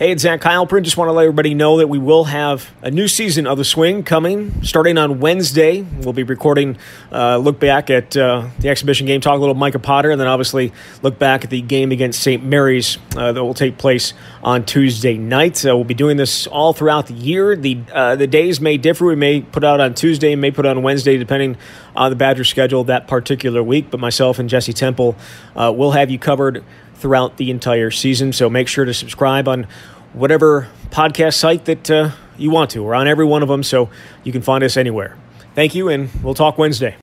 Hey, it's Zach Heilprin. Just want to let everybody know that we will have a new season of The Swing coming starting on Wednesday. We'll be recording, uh, look back at uh, the exhibition game, talk a little Micah Potter, and then obviously look back at the game against St. Mary's uh, that will take place on Tuesday night. we'll be doing this all throughout the year. The, uh, the days may differ. We may put out on Tuesday, may put out on Wednesday, depending on the Badger schedule that particular week. But myself and Jesse Temple uh, will have you covered throughout the entire season. So make sure to subscribe on whatever podcast site that uh, you want to. We're on every one of them, so you can find us anywhere. Thank you, and we'll talk Wednesday.